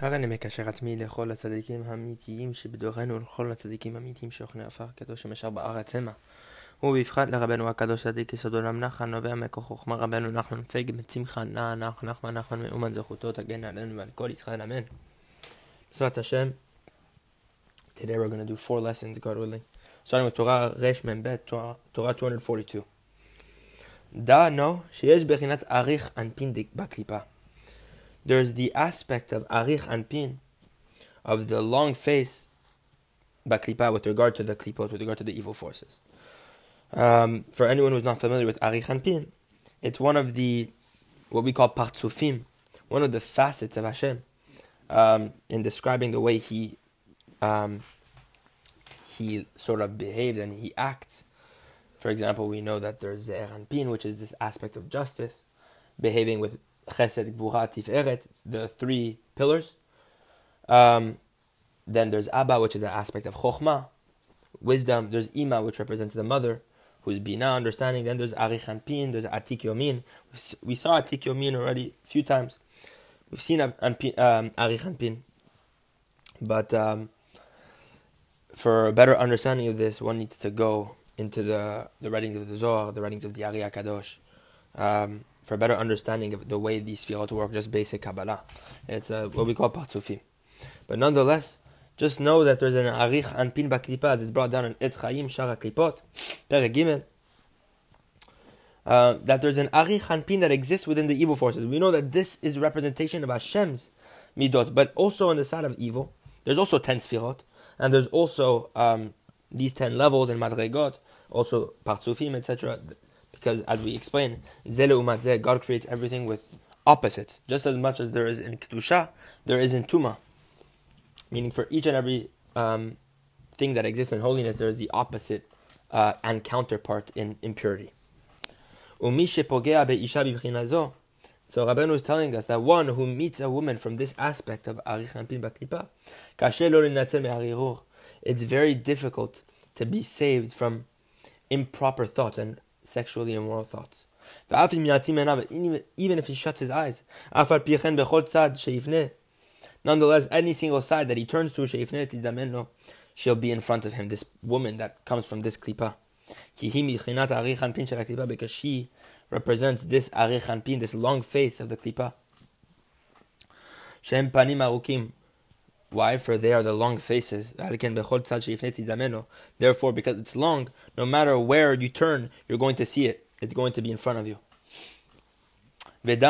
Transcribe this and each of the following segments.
הרי אני מקשר עצמי לכל הצדיקים האמיתיים שבדורנו ולכל הצדיקים האמיתיים שאוכלי עפר הקדוש שמשאר בארץ המה. ובפחד לרבנו הקדוש צדיק יסוד עולם נחן נובע מכוח חוכמה רבנו נחמן פייג מצמחה נע נח נחמן נחמן מאומן זכותו תגן עלינו ועל כל ישראל אמן. בעזרת השם, today we're going to do four lessons God willing. starting with תורה רמ"ב, תורה 242. דע נו שיש בחינת אריך אנפין בקליפה there's the aspect of arich anpin, of the long face, baklipa, with regard to the klipot, with regard to the evil forces. Um, for anyone who's not familiar with arich anpin, it's one of the, what we call partsufim, one of the facets of Hashem, um, in describing the way he, um, he sort of behaves and he acts. For example, we know that there's Ze'er Anpin, which is this aspect of justice, behaving with Chesed, Gvura, Tiferet, the three pillars. Um, then there's Abba, which is the aspect of Chokhmah, wisdom. There's Ima, which represents the mother, who's Bina, understanding. Then there's Arich Anpin, there's Atik Yomin. We saw Atik Yomin already a few times. We've seen um, Arich Anpin. But um, for a better understanding of this, one needs to go into the, the writings of the Zohar, the writings of the Ari Kadosh. Um, for a better understanding of the way these fields work, just basic Kabbalah. It's uh, what we call Partsufim. But nonetheless, just know that there's an Arich Anpin Baklipa, as it's brought down in Etz Chaim Shara Klipot, Gimel, uh, that there's an Arich Anpin that exists within the evil forces. We know that this is representation of Hashem's Midot, but also on the side of evil, there's also 10 Sfirot, and there's also um, these 10 levels in Madregot, also Partsufim, etc because as we explain, God creates everything with opposites. Just as much as there is in kedusha, there is in tuma. Meaning, for each and every um, thing that exists in holiness, there is the opposite uh, and counterpart in impurity. So Rabbeinu is telling us that one who meets a woman from this aspect of arich anpin baklipa, it's very difficult to be saved from improper thoughts and sexually immoral thoughts. Even if he shuts his eyes, nonetheless, any single side that he turns to, she'll be in front of him, this woman that comes from this klipa. Because she represents this arich anpin, this long face of the klipa. Why? For they are the long faces. Therefore, because it's long, no matter where you turn, you're going to see it. It's going to be in front of you. That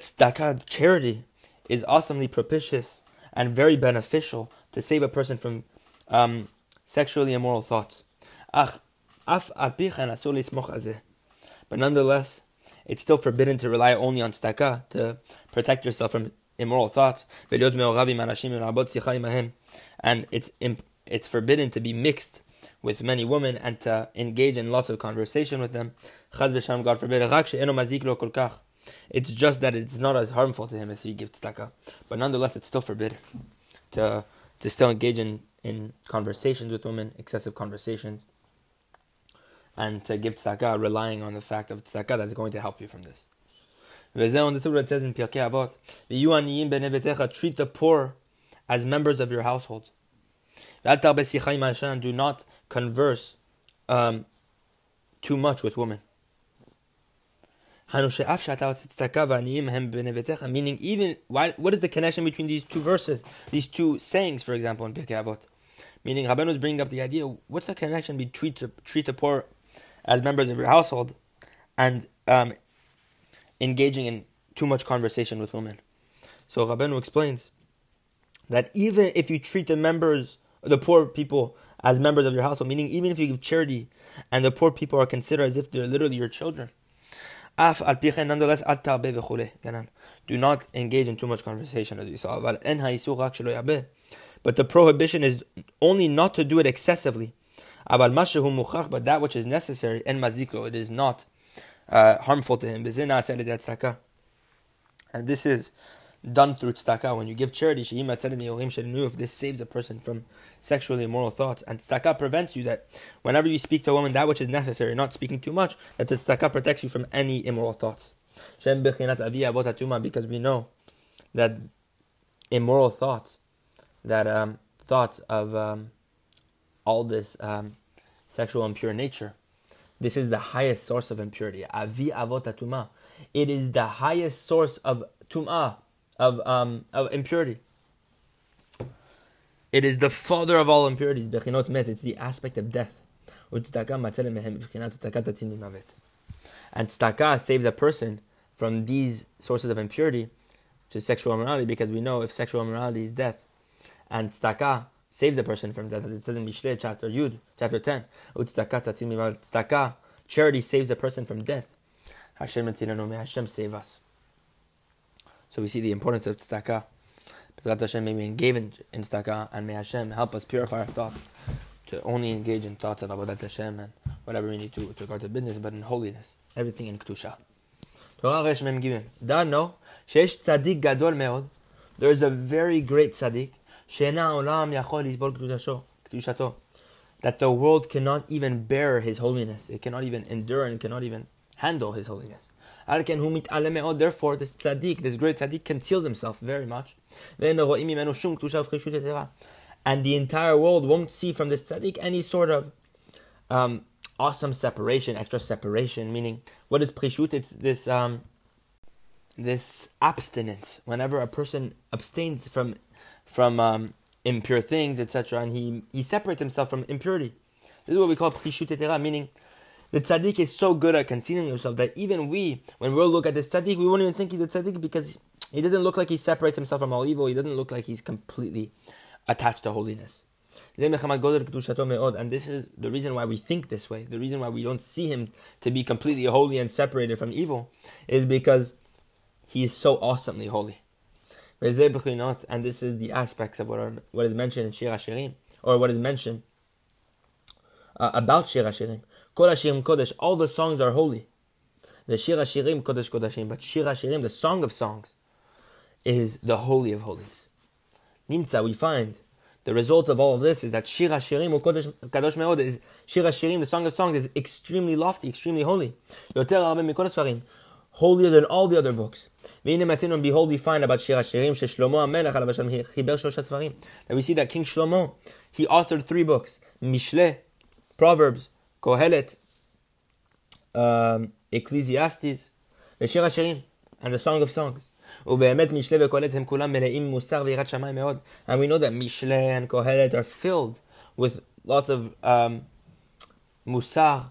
tzedakah, charity, is awesomely propitious and very beneficial to save a person from um, sexually immoral thoughts. But nonetheless, it's still forbidden to rely only on tzedakah to protect yourself from immoral thoughts. And it's it's forbidden to be mixed with many women and to engage in lots of conversation with them. God forbid. It's just that it's not as harmful to him if he gives tzedakah, but nonetheless, it's still forbidden to to still engage in in conversations with women, excessive conversations and to give tzedakah relying on the fact of tzedakah that's going to help you from this. on the it says in Pirkei Avot, treat the poor as members of your household. Do not converse um, too much with women. Meaning, even why, what is the connection between these two verses, these two sayings, for example, in Pirkei Avot? Meaning, Rabbeinu is bringing up the idea: what's the connection between treat, to, treat the poor as members of your household and um, engaging in too much conversation with women. So Rabbeinu explains that even if you treat the members, the poor people, as members of your household, meaning even if you give charity and the poor people are considered as if they're literally your children, nonetheless, do not engage in too much conversation, as we saw. But the prohibition is only not to do it excessively. But that which is necessary, and maziklo, it is not uh, harmful to him. And this is done through tzedakah. When you give charity, if this saves a person from sexually immoral thoughts. And tzedakah prevents you that whenever you speak to a woman that which is necessary, not speaking too much, that the tzedakah protects you from any immoral thoughts. Because we know that immoral thoughts, that um, thoughts of um, all this um, sexual impure nature, this is the highest source of impurity. Avi avot It is the highest source of tum'ah, of, um, of impurity. It is the father of all impurities. Bechinot met. It's the aspect of death. And tzedakah saves a person from these sources of impurity, which is sexual immorality, because we know if sexual immorality is death, and tzedakah saves a person from death. It says in Mishle, chapter Yud, chapter 10. Tzedakah, charity saves a person from death. Hashem Hashem save us. So we see the importance of tzedakah. B'ezrat Hashem, may we engage in, in tzedakah, and may Hashem help us purify our thoughts to only engage in thoughts of Avodat Hashem and whatever we need to with regard to business, but in holiness, everything in Kedusha. Torah Resh Mem sheesh tzaddik gadol meod. There is a very great tzaddik, That the world cannot even bear his holiness. It cannot even endure and cannot even handle his holiness. Therefore, this tzaddik, this great tzaddik, conceals himself very much. And the entire world won't see from this tzaddik any sort of um, awesome separation, extra separation. Meaning, what is prishut? It's this um, this abstinence. Whenever a person abstains from from um, impure things, etc., and he he separates himself from impurity. This is what we call prishut meaning the tzaddik is so good at concealing himself that even we, when we'll look at the tzaddik, we won't even think he's a tzaddik because he doesn't look like he separates himself from all evil. He doesn't look like he's completely attached to holiness. And this is the reason why we think this way. The reason why we don't see him to be completely holy and separated from evil is because he is so awesomely holy. And this is the aspects of what, are, what is mentioned in Shir HaShirim, or what is mentioned uh, about Shir HaShirim. Kol Hashirim Kodesh, all the songs are holy. The Shir Hashirim Kodesh Kodashim, but Shir Hashirim, the song of songs, is the holy of holies. Nimtza, we find the result of all of this is that Shir Hashirim or Kodesh Kadosh Meod is Shir Hashirim, the song of songs, is extremely lofty, extremely holy. Yoter holier than all the other books. And behold, we find about Shir Hashirim, Shlomo HaMelech, Chiber Shlosh That we see that King Shlomo, he authored three books, Mishle, Proverbs, Kohelet, um, Ecclesiastes, ושיר השירים, and the Song of Songs. ובאמת משלי וקהלת הם כולם מלאים מוסר ויראת שמיים מאוד. And we know that Mishle and Kohelet are filled with lots of um, musar,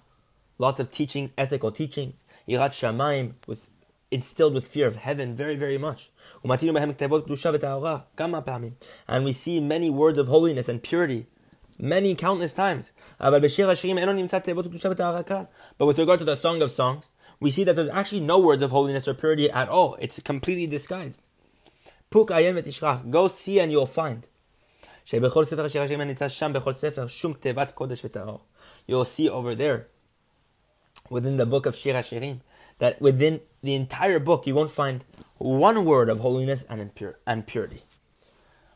lots of teaching, ethical teachings, yirat shamayim, with instilled with fear of heaven very, very much. And we see many words of holiness and purity many countless times. But with regard to the Song of Songs, we see that there's actually no words of holiness or purity at all. It's completely disguised. Go see and you'll find. You'll see over there, within the book of Shir HaShirim, that within the entire book you won't find one word of holiness and, impure, and purity.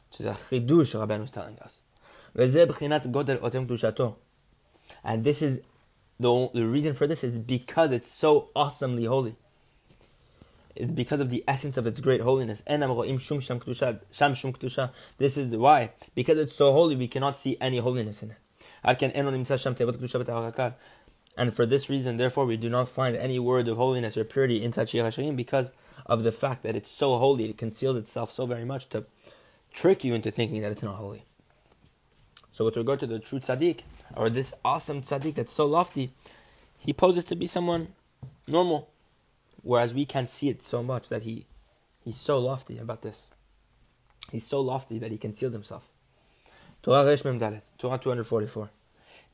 Which is a chidush Rabbeinu is telling us. And this is the, the reason for this is because it's so awesomely holy. It's because of the essence of its great holiness. This is why. Because it's so holy, we cannot see any holiness in it. And for this reason, therefore, we do not find any word of holiness or purity inside Shir HaShirim because of the fact that it's so holy, it conceals itself so very much to trick you into thinking that it's not holy. So with regard to the true tzaddik, or this awesome tzaddik that's so lofty, he poses to be someone normal, whereas we can't see it so much that he he's so lofty about this. He's so lofty that he conceals himself. Torah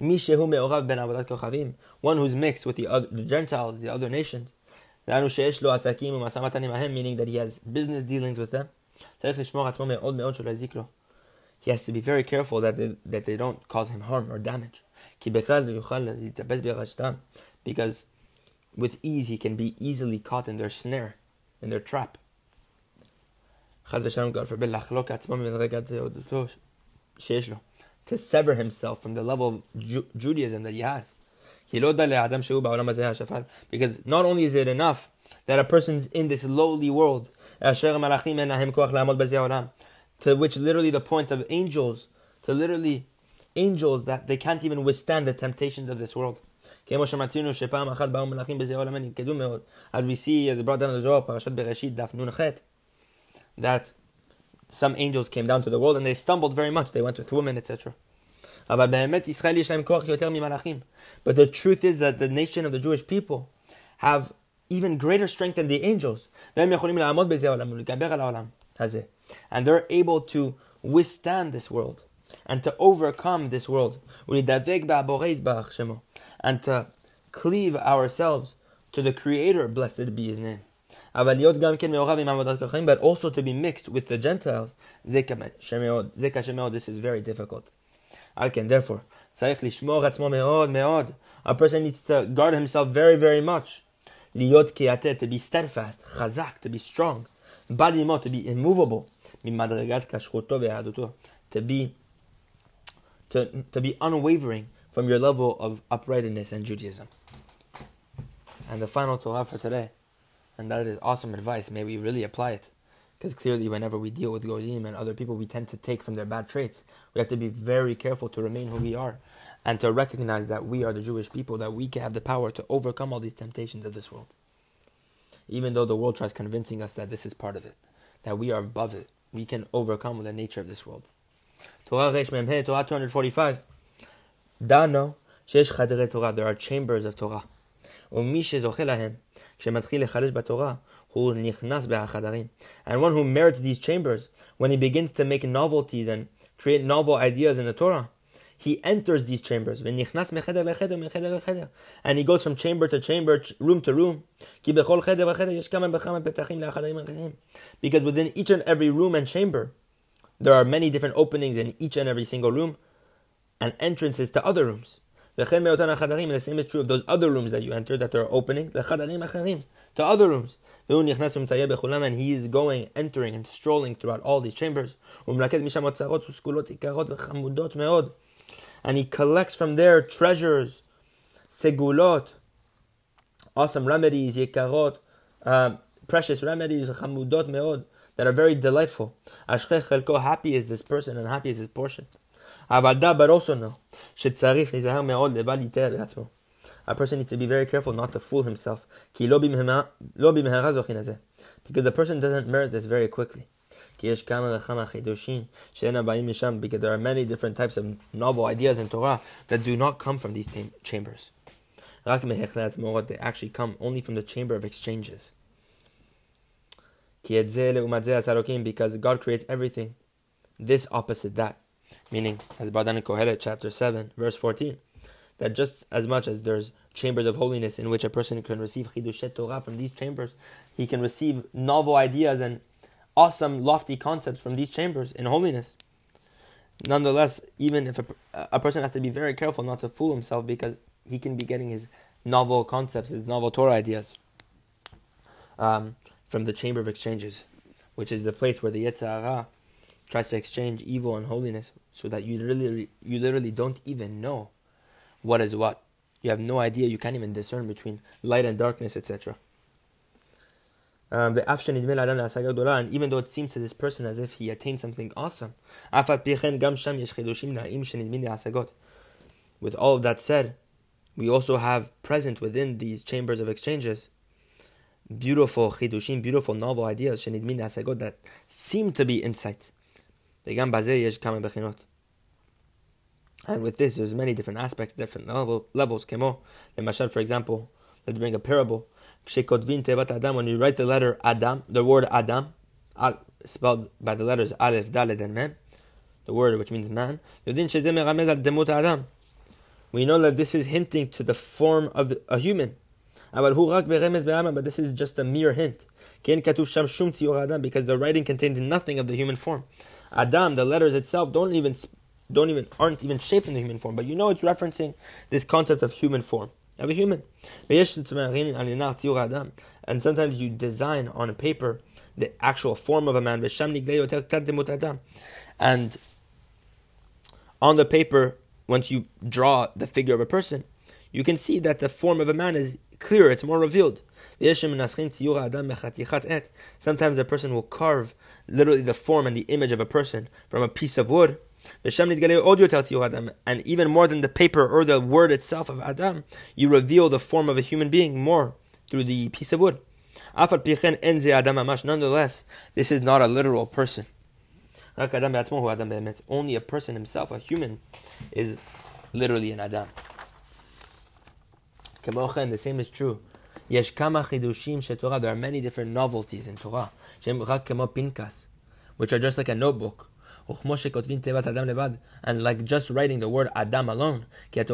Resh Mem Dalet, Torah 244. One who's mixed with the other, the Gentiles, the other nations, meaning that he has business dealings with them he has to be very careful that they, that they don't cause him harm or damage. Because with ease he can be easily caught in their snare, in their trap. חד ושלום, God forbid, לחלוק עצמו ממדרגת תעודתו שיש לו. to sever himself from the level of Ju- Judaism that he has. Because not only is it enough that a person's in this lowly world, uh, to which literally the point of angels, to literally angels that they can't even withstand the temptations of this world. As we see, uh, as brought down as well, that some angels came down to the world and they stumbled very much. They went with women, etc. But the truth is that the nation of the Jewish people have even greater strength than the angels. And they're able to withstand this world and to overcome this world. And to cleave ourselves to the Creator, blessed be His name. אבל להיות גם כן מעורב עם עבודת כוכבים, but also to be mixed with the Gentiles, זה קשה מאוד, זה קשה מאוד, this is very difficult. על כן, therefore, צריך לשמור עצמו מאוד מאוד. A person needs to guard himself very very much. להיות כיתה, to be steadfast, חזק, to be strong. בד עמו, to be immovable. ממדרגת כשרותו ויהדותו. To be, to, to be unwavering from your level of uprightness and Judaism. And the final Torah for today, and that is awesome advice. May we really apply it. Because clearly, whenever we deal with Goyim and other people, we tend to take from their bad traits. We have to be very careful to remain who we are and to recognize that we are the Jewish people, that we can have the power to overcome all these temptations of this world. Even though the world tries convincing us that this is part of it, that we are above it, we can overcome the nature of this world. Torah Resh Memhe, Torah 245. Dano, there are chambers of Torah. ומי שזוכה להם, כשמתחיל לחדש בתורה, הוא נכנס בחדרים. And one who merits these chambers, when he begins to make novelties and create novel ideas in the Torah, he enters these chambers. And he goes from chamber to chamber, room to room. Because within each and every room and chamber, there are many different openings in each and every single room and entrances to other rooms. The same is true of those other rooms that you enter that are opening to other rooms. And he is going, entering, and strolling throughout all these chambers. And he collects from there treasures, segulot, awesome remedies, yekarot, um, precious remedies, chamudot meod, that are very delightful. Happy is this person and happy is his portion. but also know שצריך להיזהר מאוד לבל יטעה לעצמו. A person needs to be very careful not to fool himself. כי לא במהרה זוכין לזה. Because the person doesn't merit this very quickly. כי יש כמה וכמה חידושים שאין הבאים משם, because there are many different types of novel ideas in Torah that do not come from these chambers. רק מהחלט מורות, they actually come only from the chamber of exchanges. כי את זה לעומת זה עשה אלוקים, because God creates everything. This opposite that. Meaning, as in Kohelet chapter 7, verse 14, that just as much as there's chambers of holiness in which a person can receive Chidushei Torah from these chambers, he can receive novel ideas and awesome, lofty concepts from these chambers in holiness. Nonetheless, even if a, a person has to be very careful not to fool himself because he can be getting his novel concepts, his novel Torah ideas um, from the chamber of exchanges, which is the place where the Yetzer Hara tries to exchange evil and holiness so that you literally you literally don't even know what is what. You have no idea, you can't even discern between light and darkness, etc. Um, and even though it seems to this person as if he attained something awesome, with all of that said, we also have present within these chambers of exchanges beautiful chidushim, beautiful novel ideas that seem to be insight. And with this, there's many different aspects, different level, levels. Kemo, for example, let's bring a parable. When you write the letter Adam, the word Adam, spelled by the letters Aleph, Daled, and Mem, the word which means man, we know that this is hinting to the form of a human. But this is just a mere hint. Because the writing contains nothing of the human form. Adam, the letters itself don't even don't even aren't even shaped in the human form, but you know it's referencing this concept of human form of a human. And sometimes you design on a paper the actual form of a man. And on the paper, once you draw the figure of a person, you can see that the form of a man is clearer, it's more revealed. Sometimes a person will carve literally the form and the image of a person from a piece of wood. And even more than the paper or the word itself of Adam, you reveal the form of a human being more through the piece of wood. Nonetheless, this is not a literal person. Only a person himself, a human, is literally an Adam. The same is true. There are many different novelties in Torah, which are just like a notebook. And like just writing the word Adam alone, because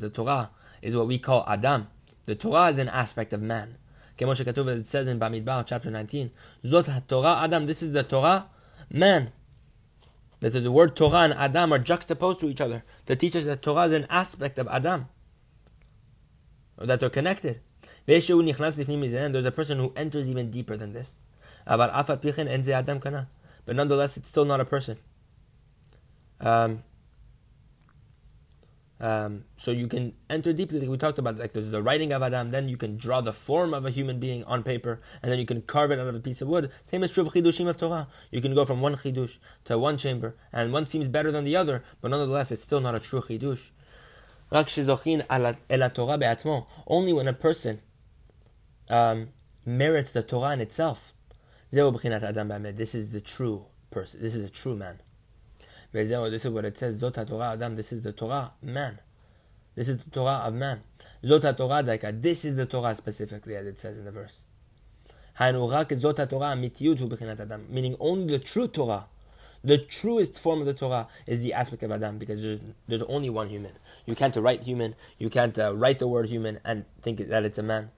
the Torah is what we call Adam. The Torah is an aspect of man. It says in Bamidbar chapter 19, Zot Torah Adam, this is the Torah, man. That the word Torah and Adam are juxtaposed to each other to teach us that Torah is an aspect of Adam. Or that they're connected. There's a person who enters even deeper than this. But nonetheless, it's still not a person. Um, um, so you can enter deeply, like we talked about, like there's the writing of Adam, then you can draw the form of a human being on paper, and then you can carve it out of a piece of wood. Same is true of chidushim of Torah. You can go from one chidush to one chamber, and one seems better than the other, but nonetheless, it's still not a true chidush. Only when a person um, merits the Torah in itself. This is the true person. This is a true man. This is what it says. Zot Torah Adam. This is the Torah man. This is the Torah of man. Zot Torah Daika. This is the Torah specifically, as it says in the verse. Meaning only the true Torah, the truest form of the Torah is the aspect of Adam because there's, there's only one human. You can't write human, you can't uh, write the word human and think that it's a man.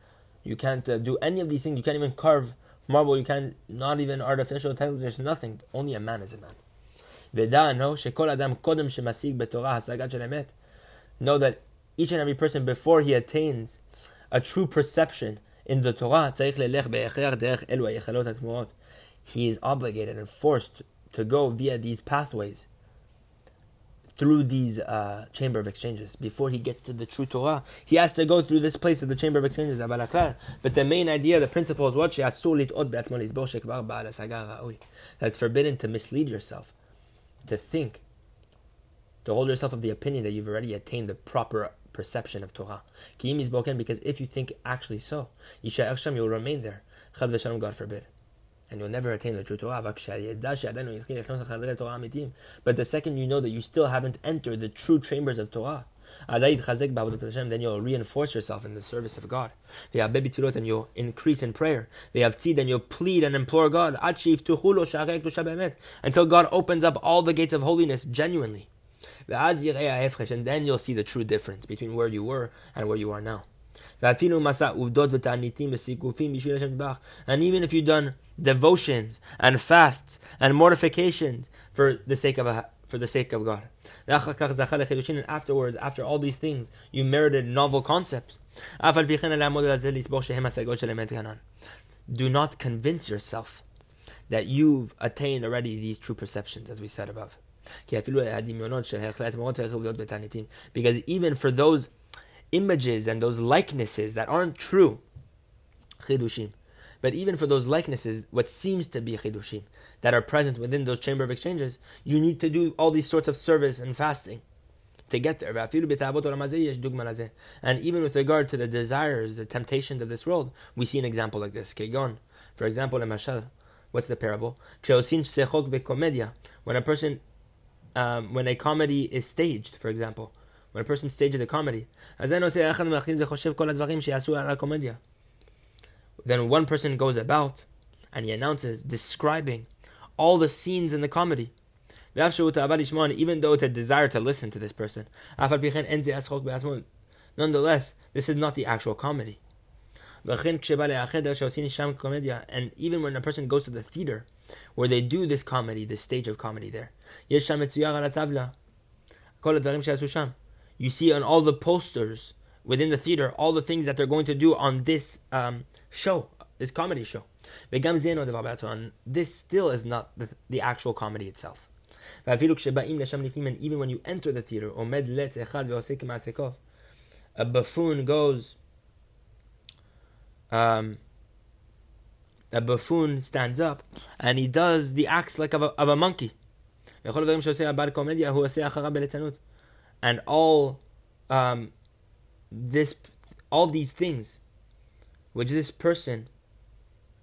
You can't uh, do any of these things. You can't even carve marble. You can't, not even artificial intelligence. There's nothing. Only a man is a man. Know that each and every person before he attains a true perception in the Torah, he is obligated and forced to go via these pathways through these uh, chamber of exchanges before he gets to the true Torah. He has to go through this place of the chamber of exchanges. But the main idea, the principle is what? That it's forbidden to mislead yourself to think, to hold yourself of the opinion that you've already attained the proper perception of Torah. Because if you think actually so, you'll remain there. God forbid. And you'll never attain the true Torah. But the second you know that you still haven't entered the true chambers of Torah, then you'll reinforce yourself in the service of God. And you'll increase in prayer. And you'll plead and implore God until God opens up all the gates of holiness genuinely. And then you'll see the true difference between where you were and where you are now. And even if you've done devotions and fasts and mortifications for the sake of a, for the sake of God. And afterwards, after all these things, you merited novel concepts. Do not convince yourself that you've attained already these true perceptions, as we said above. Because even for those images and those likenesses that aren't true, chidushim. but even for those likenesses, what seems to be chidushim that are present within those chamber of exchanges, you need to do all these sorts of service and fasting to get there. And even with regard to the desires, the temptations of this world, we see an example like this. For example, what's the parable? When a person, um, when a comedy is staged, for example, when a person stages a comedy, then one person goes about and he announces, describing all the scenes in the comedy. Even though it's a desire to listen to this person. Nonetheless, this is not the actual comedy. And even when a person goes to the theater, where they do this comedy, this stage of comedy there, you see on all the posters within the theater all the things that they're going to do on this um, show this comedy show. This still is not the, the actual comedy itself. And even when you enter the theater, a buffoon goes, um, a buffoon stands up and he does the acts like of a, of a monkey. And all um, this, all these things, which this person,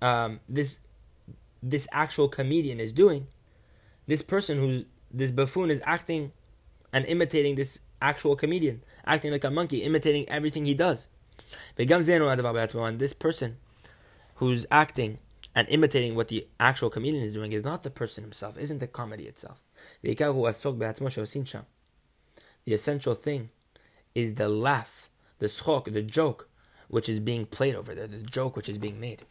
um, this this actual comedian is doing, this person who's this buffoon is acting and imitating this actual comedian, acting like a monkey, imitating everything he does. This person who's acting and imitating what the actual comedian is doing is not the person himself, isn't the comedy itself. The essential thing is the laugh, the schok, the joke, which is being played over there, the joke which is being made,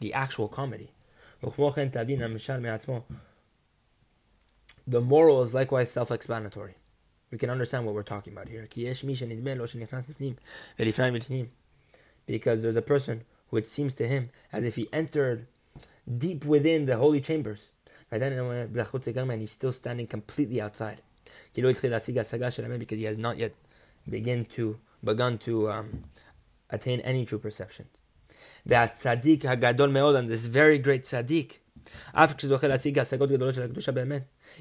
the actual comedy. The moral is likewise self explanatory. We can understand what we're talking about here. Because there's a person who it seems to him as if he entered deep within the holy chambers. And he's still standing completely outside. Because he has not yet begin to begun to um, attain any true perception. That tzaddik hagadol meod, and this very great tzaddik,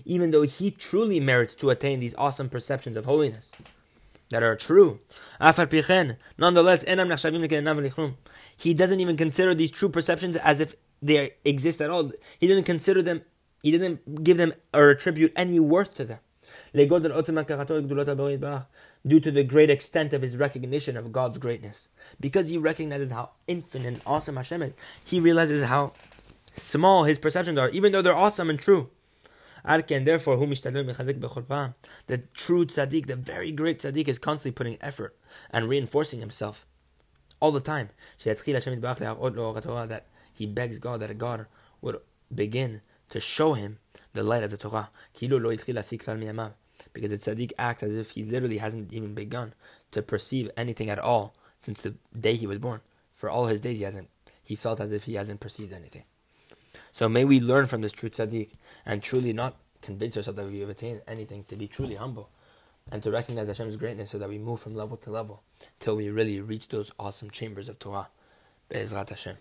even though he truly merits to attain these awesome perceptions of holiness that are true, nonetheless, he doesn't even consider these true perceptions as if they exist at all. He didn't consider them, he didn't give them or attribute any worth to them. Due to the great extent of his recognition of God's greatness. Because he recognizes how infinite and awesome Hashem is, he realizes how small his perceptions are, even though they're awesome and true. And therefore, whom the true tzaddik, the very great tzaddik, is constantly putting effort and reinforcing himself all the time. That he begs God that God would begin to show him the light of the Torah. Because the tzaddik acts as if he literally hasn't even begun to perceive anything at all since the day he was born. For all his days, he hasn't. He felt as if he hasn't perceived anything. So may we learn from this true tzaddik and truly not convince ourselves that we have attained anything, to be truly humble and to recognize Hashem's greatness so that we move from level to level till we really reach those awesome chambers of Torah. Be'ezrat Hashem.